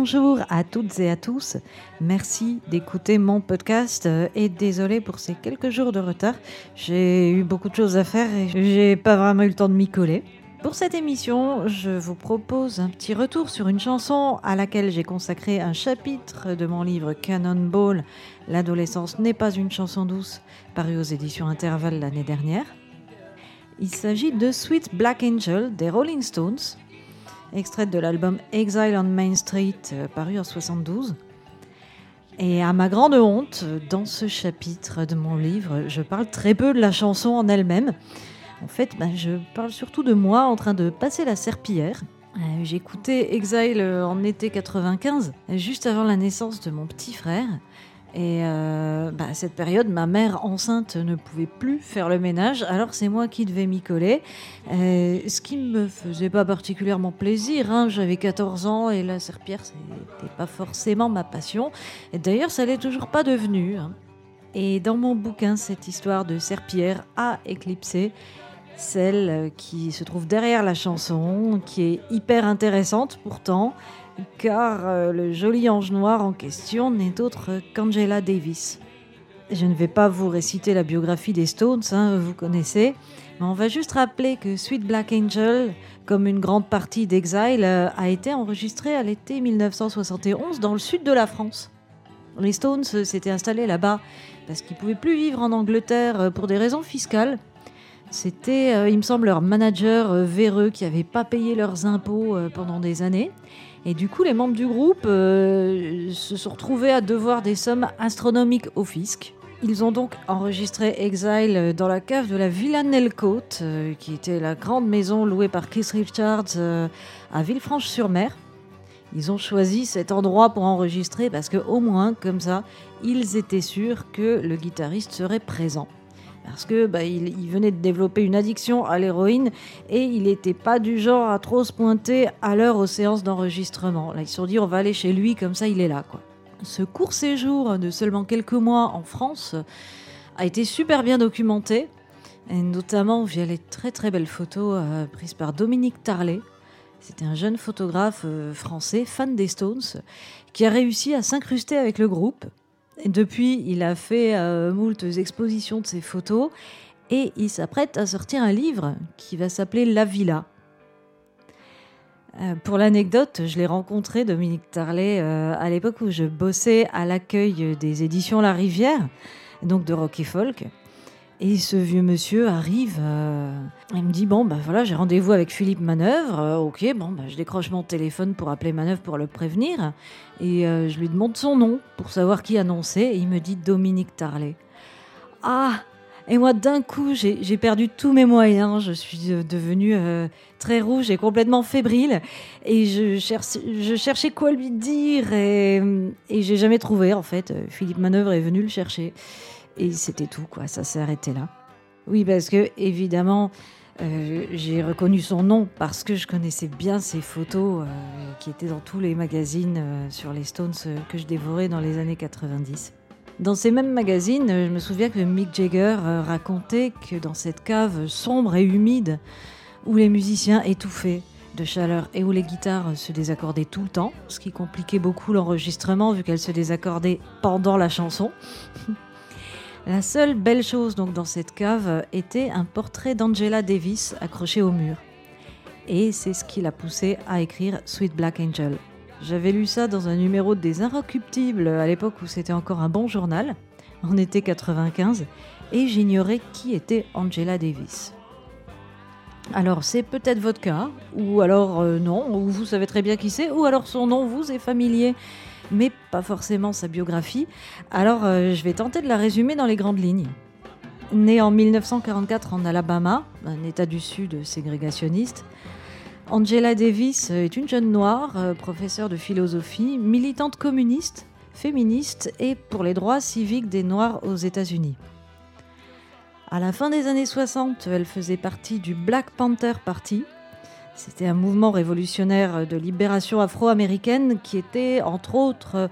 Bonjour à toutes et à tous. Merci d'écouter mon podcast euh, et désolé pour ces quelques jours de retard. J'ai eu beaucoup de choses à faire et j'ai pas vraiment eu le temps de m'y coller. Pour cette émission, je vous propose un petit retour sur une chanson à laquelle j'ai consacré un chapitre de mon livre Cannonball. L'adolescence n'est pas une chanson douce, paru aux éditions Intervalle l'année dernière. Il s'agit de Sweet Black Angel des Rolling Stones, extraite de l'album Exile on Main Street, euh, paru en 72. Et à ma grande honte, dans ce chapitre de mon livre, je parle très peu de la chanson en elle-même. En fait, ben, je parle surtout de moi en train de passer la serpillière. Euh, écouté Exile en été 95, juste avant la naissance de mon petit frère. Et euh, bah, cette période, ma mère enceinte ne pouvait plus faire le ménage, alors c'est moi qui devais m'y coller. Euh, ce qui me faisait pas particulièrement plaisir. Hein. J'avais 14 ans et la serpillère, c'était pas forcément ma passion. D'ailleurs, ça l'est toujours pas devenu. Hein. Et dans mon bouquin, cette histoire de serpillère a éclipsé celle qui se trouve derrière la chanson, qui est hyper intéressante pourtant car euh, le joli ange noir en question n'est autre qu'Angela Davis. Je ne vais pas vous réciter la biographie des Stones, hein, vous connaissez, mais on va juste rappeler que Sweet Black Angel, comme une grande partie d'Exile, euh, a été enregistrée à l'été 1971 dans le sud de la France. Les Stones s'étaient installés là-bas parce qu'ils ne pouvaient plus vivre en Angleterre euh, pour des raisons fiscales. C'était, il me semble, leur manager véreux qui n'avait pas payé leurs impôts pendant des années. Et du coup, les membres du groupe euh, se sont retrouvés à devoir des sommes astronomiques au fisc. Ils ont donc enregistré Exile dans la cave de la Villa Nelcote, euh, qui était la grande maison louée par Keith Richards euh, à Villefranche-sur-Mer. Ils ont choisi cet endroit pour enregistrer parce que au moins, comme ça, ils étaient sûrs que le guitariste serait présent parce que bah, il, venait de développer une addiction à l'héroïne et il n'était pas du genre à trop se pointer à l'heure aux séances d'enregistrement. Là, ils se sont dit on va aller chez lui, comme ça il est là. Quoi. Ce court séjour de seulement quelques mois en France a été super bien documenté, et notamment via les très très belles photos euh, prises par Dominique Tarlet. C'était un jeune photographe euh, français, fan des Stones, qui a réussi à s'incruster avec le groupe depuis, il a fait euh, moult expositions de ses photos et il s'apprête à sortir un livre qui va s'appeler La Villa. Euh, pour l'anecdote, je l'ai rencontré, Dominique Tarlet, euh, à l'époque où je bossais à l'accueil des éditions La Rivière, donc de rock et folk. Et ce vieux monsieur arrive, euh, il me dit bon bah voilà j'ai rendez-vous avec Philippe Manœuvre, euh, ok bon bah je décroche mon téléphone pour appeler Manœuvre pour le prévenir et euh, je lui demande son nom pour savoir qui annonçait et il me dit Dominique Tarlet. Ah et moi d'un coup j'ai perdu tous mes moyens, je suis devenue très rouge et complètement fébrile et je, je cherchais quoi lui dire et, et j'ai jamais trouvé en fait. Philippe Manœuvre est venu le chercher. Et c'était tout, quoi. Ça s'est arrêté là. Oui, parce que, évidemment, euh, j'ai reconnu son nom parce que je connaissais bien ses photos euh, qui étaient dans tous les magazines euh, sur les Stones que je dévorais dans les années 90. Dans ces mêmes magazines, je me souviens que Mick Jagger racontait que dans cette cave sombre et humide, où les musiciens étouffaient de chaleur et où les guitares se désaccordaient tout le temps, ce qui compliquait beaucoup l'enregistrement vu qu'elles se désaccordaient pendant la chanson. La seule belle chose donc dans cette cave était un portrait d'Angela Davis accroché au mur. Et c'est ce qui l'a poussé à écrire Sweet Black Angel. J'avais lu ça dans un numéro des Inrecuptibles à l'époque où c'était encore un bon journal, en été 95, et j'ignorais qui était Angela Davis. Alors c'est peut-être votre cas, ou alors euh, non, ou vous savez très bien qui c'est, ou alors son nom vous est familier mais pas forcément sa biographie. Alors euh, je vais tenter de la résumer dans les grandes lignes. Née en 1944 en Alabama, un état du Sud ségrégationniste, Angela Davis est une jeune noire, euh, professeure de philosophie, militante communiste, féministe et pour les droits civiques des Noirs aux États-Unis. À la fin des années 60, elle faisait partie du Black Panther Party, c'était un mouvement révolutionnaire de libération afro-américaine qui était, entre autres,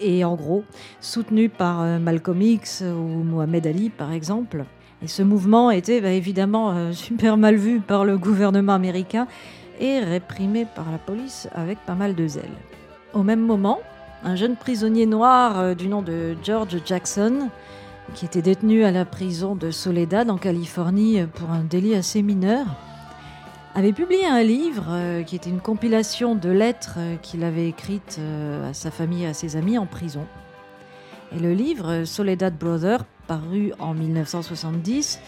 et en gros, soutenu par euh, Malcolm X ou Mohamed Ali, par exemple. Et ce mouvement était bah, évidemment euh, super mal vu par le gouvernement américain et réprimé par la police avec pas mal de zèle. Au même moment, un jeune prisonnier noir euh, du nom de George Jackson, qui était détenu à la prison de Soledad en Californie pour un délit assez mineur, avait publié un livre euh, qui était une compilation de lettres euh, qu'il avait écrites à sa famille et à ses amis en prison. Et le livre Soledad Brother, paru en 1970,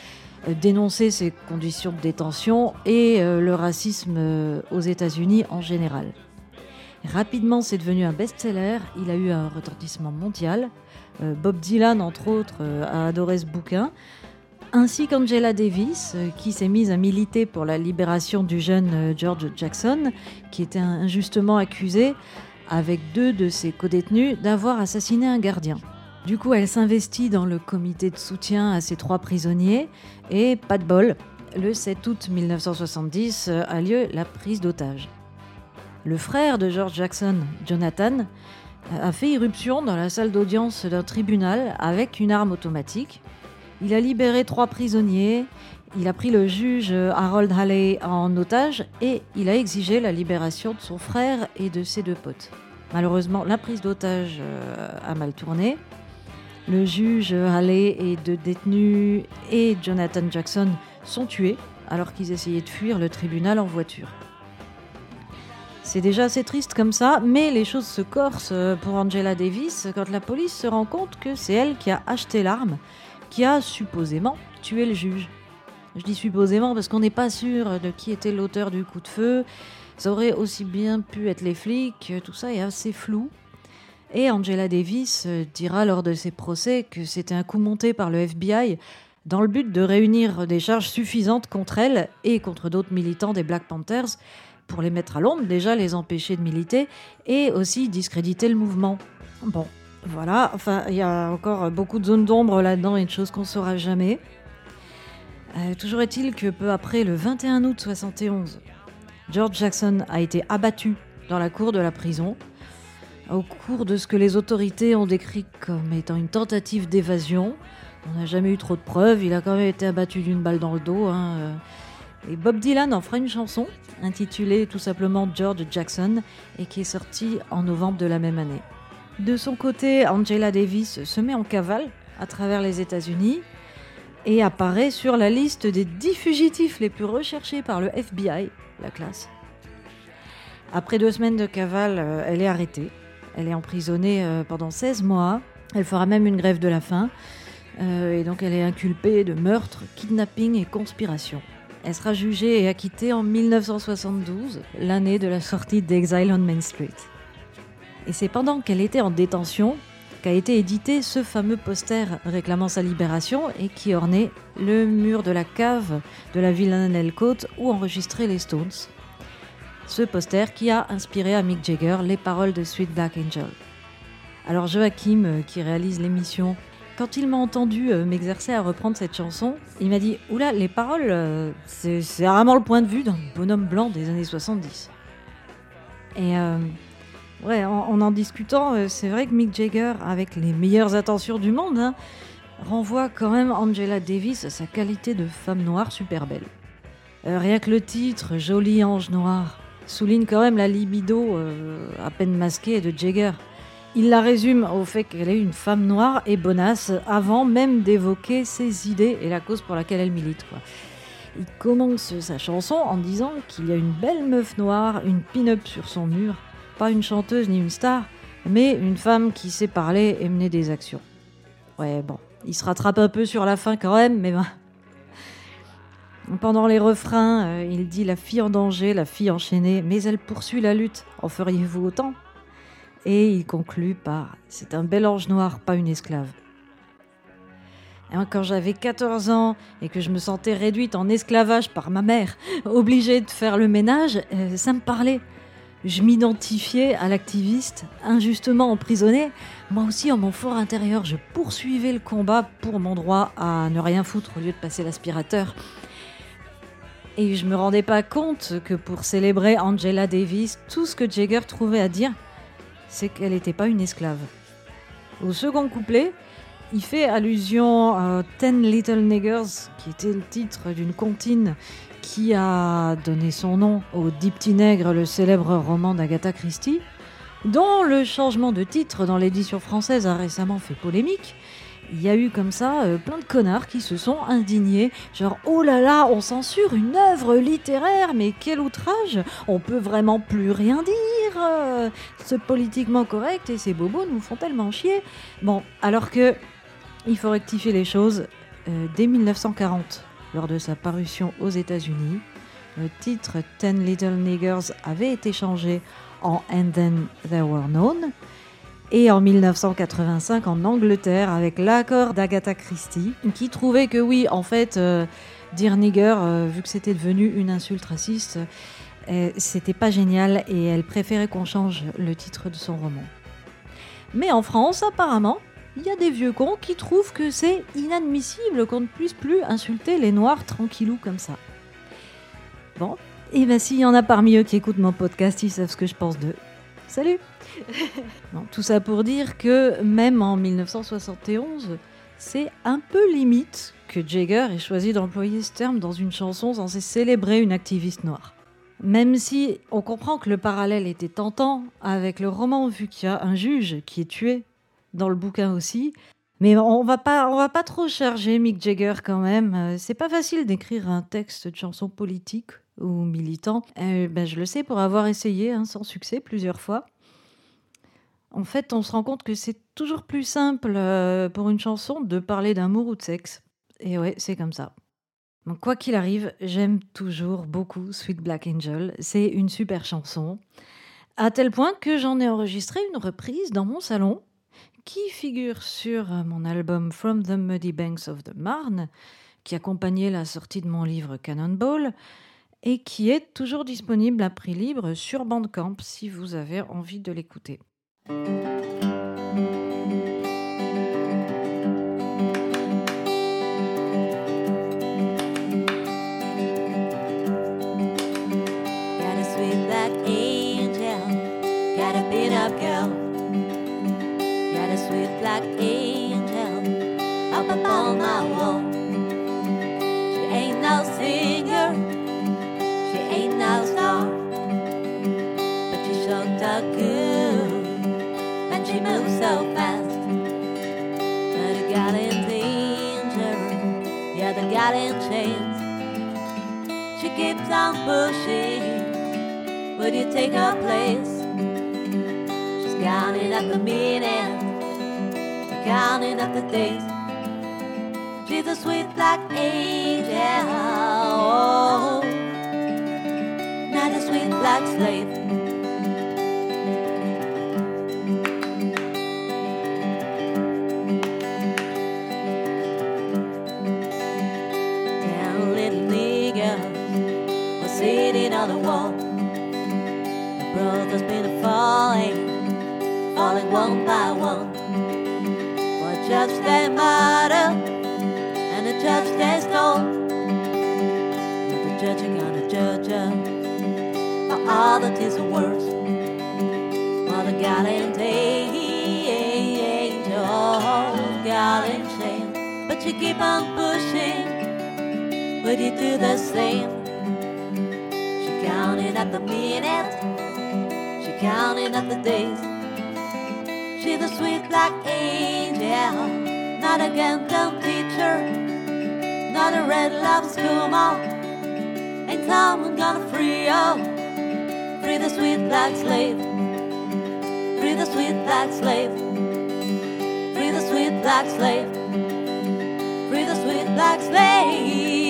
dénonçait ses conditions de détention et le racisme aux États-Unis en général. Rapidement, c'est devenu un best-seller. Il a eu un retentissement mondial. Euh, Bob Dylan, entre autres, euh, a adoré ce bouquin. Ainsi qu'Angela Davis, euh, qui s'est mise à militer pour la libération du jeune George Jackson, qui était injustement accusé, avec deux de ses codétenus, d'avoir assassiné un gardien. Du coup, elle s'investit dans le comité de soutien à ces trois prisonniers et, pas de bol, le 7 août 1970 a lieu la prise d'otage. Le frère de George Jackson, Jonathan, a fait irruption dans la salle d'audience d'un tribunal avec une arme automatique. Il a libéré trois prisonniers, il a pris le juge Harold Halley en otage et il a exigé la libération de son frère et de ses deux potes. Malheureusement, la prise d'otage euh, a mal tourné. Le juge Halley et deux détenus et Jonathan Jackson sont tués alors qu'ils essayaient de fuir le tribunal en voiture. C'est déjà assez triste comme ça, mais les choses se corsent euh, pour Angela Davis quand la police se rend compte que c'est elle qui a acheté l'arme, qui a supposément tué le juge. Je dis supposément parce qu'on n'est pas sûr de qui était l'auteur du coup de feu. Ça aurait aussi bien pu être les flics, tout ça est assez flou. Et Angela Davis dira lors de ses procès que c'était un coup monté par le FBI dans le but de réunir des charges suffisantes contre elle et contre d'autres militants des Black Panthers pour les mettre à l'ombre, déjà les empêcher de militer et aussi discréditer le mouvement. Bon, voilà, enfin, il y a encore beaucoup de zones d'ombre là-dedans et de choses qu'on ne saura jamais. Euh, toujours est-il que peu après, le 21 août 71, George Jackson a été abattu dans la cour de la prison au cours de ce que les autorités ont décrit comme étant une tentative d'évasion. On n'a jamais eu trop de preuves, il a quand même été abattu d'une balle dans le dos. Hein, euh. Et Bob Dylan en fera une chanson intitulée tout simplement George Jackson et qui est sortie en novembre de la même année. De son côté, Angela Davis se met en cavale à travers les États-Unis et apparaît sur la liste des 10 fugitifs les plus recherchés par le FBI, la classe. Après deux semaines de cavale, euh, elle est arrêtée. Elle est emprisonnée euh, pendant 16 mois. Elle fera même une grève de la faim. Euh, et donc elle est inculpée de meurtre, kidnapping et conspiration. Elle sera jugée et acquittée en 1972, l'année de la sortie d'Exile on Main Street. Et c'est pendant qu'elle était en détention qu'a été édité ce fameux poster réclamant sa libération et qui ornait le mur de la cave de la villa Elcote où enregistraient les Stones. Ce poster qui a inspiré à Mick Jagger les paroles de Sweet Black Angel. Alors Joachim, euh, qui réalise l'émission, quand il m'a entendu euh, m'exercer à reprendre cette chanson, il m'a dit Oula, les paroles, euh, c'est vraiment le point de vue d'un bonhomme blanc des années 70. Et ouais, en, en, discutant, c'est vrai que Mick Jagger, avec les meilleures intentions du monde, hein, renvoie quand même Angela Davis à sa qualité de femme noire super belle. rien que le titre, Jolie ange noir, souligne quand même la libido à peine masquée de Jagger. Il la résume au fait qu'elle est une femme noire et bonasse avant même d'évoquer ses idées et la cause pour laquelle elle milite. Il commence sa chanson en disant qu'il y a une belle meuf noire, une pin-up sur son mur, pas une chanteuse ni une star, mais une femme qui sait parler et mener des actions. Ouais, bon, il se rattrape un peu sur la fin quand même, mais ben. Pendant les refrains, euh, il dit la fille en danger, la fille enchaînée, mais elle poursuit la lutte. En feriez-vous autant? Et il conclut par C'est un bel ange noir, pas une esclave. quand j'avais 14 ans et que je me sentais réduite en esclavage par ma mère, obligée de faire le ménage, euh, ça me parlait. Je m'identifiais à l'activiste injustement emprisonné. Moi aussi, en mon fort intérieur, je poursuivais le combat pour mon droit à ne rien foutre au lieu de passer l'aspirateur. Et je me rendais pas compte que pour célébrer Angela Davis, tout ce que Jagger trouvait à dire, c'est qu'elle n'était pas une esclave. Au second couplet, il fait allusion à Ten Little Niggers, qui était le titre d'une comptine qui a donné son nom au Dix Petits Nègres, le célèbre roman d'Agatha Christie, dont le changement de titre dans l'édition française a récemment fait polémique. Il y a eu comme ça euh, plein de connards qui se sont indignés, genre oh là là, on censure une œuvre littéraire, mais quel outrage On peut vraiment plus rien dire euh, Ce politiquement correct et ces bobos nous font tellement chier. Bon, alors que il faut rectifier les choses. Euh, dès 1940, lors de sa parution aux États-Unis, le titre Ten Little Niggers avait été changé en And Then They Were Known. Et en 1985 en Angleterre avec l'accord d'Agatha Christie qui trouvait que oui, en fait, euh, dire nigger, euh, vu que c'était devenu une insulte raciste, euh, c'était pas génial et elle préférait qu'on change le titre de son roman. Mais en France, apparemment, il y a des vieux cons qui trouvent que c'est inadmissible qu'on ne puisse plus insulter les noirs tranquillou comme ça. Bon, et bien s'il y en a parmi eux qui écoutent mon podcast, ils savent ce que je pense d'eux. Salut Tout ça pour dire que même en 1971, c'est un peu limite que Jagger ait choisi d'employer ce terme dans une chanson censée célébrer une activiste noire. Même si on comprend que le parallèle était tentant avec le roman, vu qu'il y a un juge qui est tué dans le bouquin aussi. Mais on va pas, on va pas trop charger Mick Jagger quand même. Euh, c'est pas facile d'écrire un texte de chanson politique ou militant. Euh, ben, je le sais pour avoir essayé hein, sans succès plusieurs fois. En fait, on se rend compte que c'est toujours plus simple euh, pour une chanson de parler d'amour ou de sexe. Et ouais, c'est comme ça. Quoi qu'il arrive, j'aime toujours beaucoup Sweet Black Angel. C'est une super chanson. À tel point que j'en ai enregistré une reprise dans mon salon qui figure sur mon album From the Muddy Banks of the Marne, qui accompagnait la sortie de mon livre Cannonball et qui est toujours disponible à prix libre sur Bandcamp si vous avez envie de l'écouter. up on my wall. She ain't no singer, she ain't no star, but she so talk good and she moves so fast. But it got in danger, yeah, the gal in chains. She keeps on pushing. Would you take her place? She's counting up the minutes, counting up the days. A sweet black angel, not a sweet black slave. Judge for all tears and words. While the gallant angel, gallant shame. But you keep on pushing, would you do the same? She counting at the minutes, she counting at the days. She's a sweet black angel, not a gantum teacher, not a red love school mom. Someone gonna free you, free the sweet black slave, free the sweet black slave, free the sweet black slave, free the sweet black slave.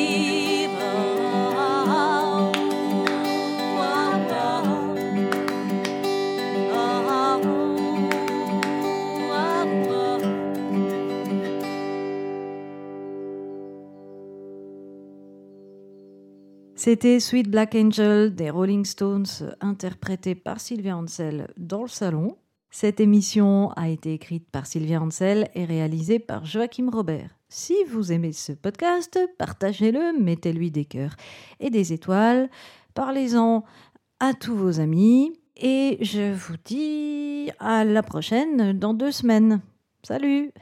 C'était Sweet Black Angel des Rolling Stones, interprété par Sylvia Ansel dans le salon. Cette émission a été écrite par Sylvia Ansel et réalisée par Joachim Robert. Si vous aimez ce podcast, partagez-le, mettez-lui des cœurs et des étoiles, parlez-en à tous vos amis et je vous dis à la prochaine dans deux semaines. Salut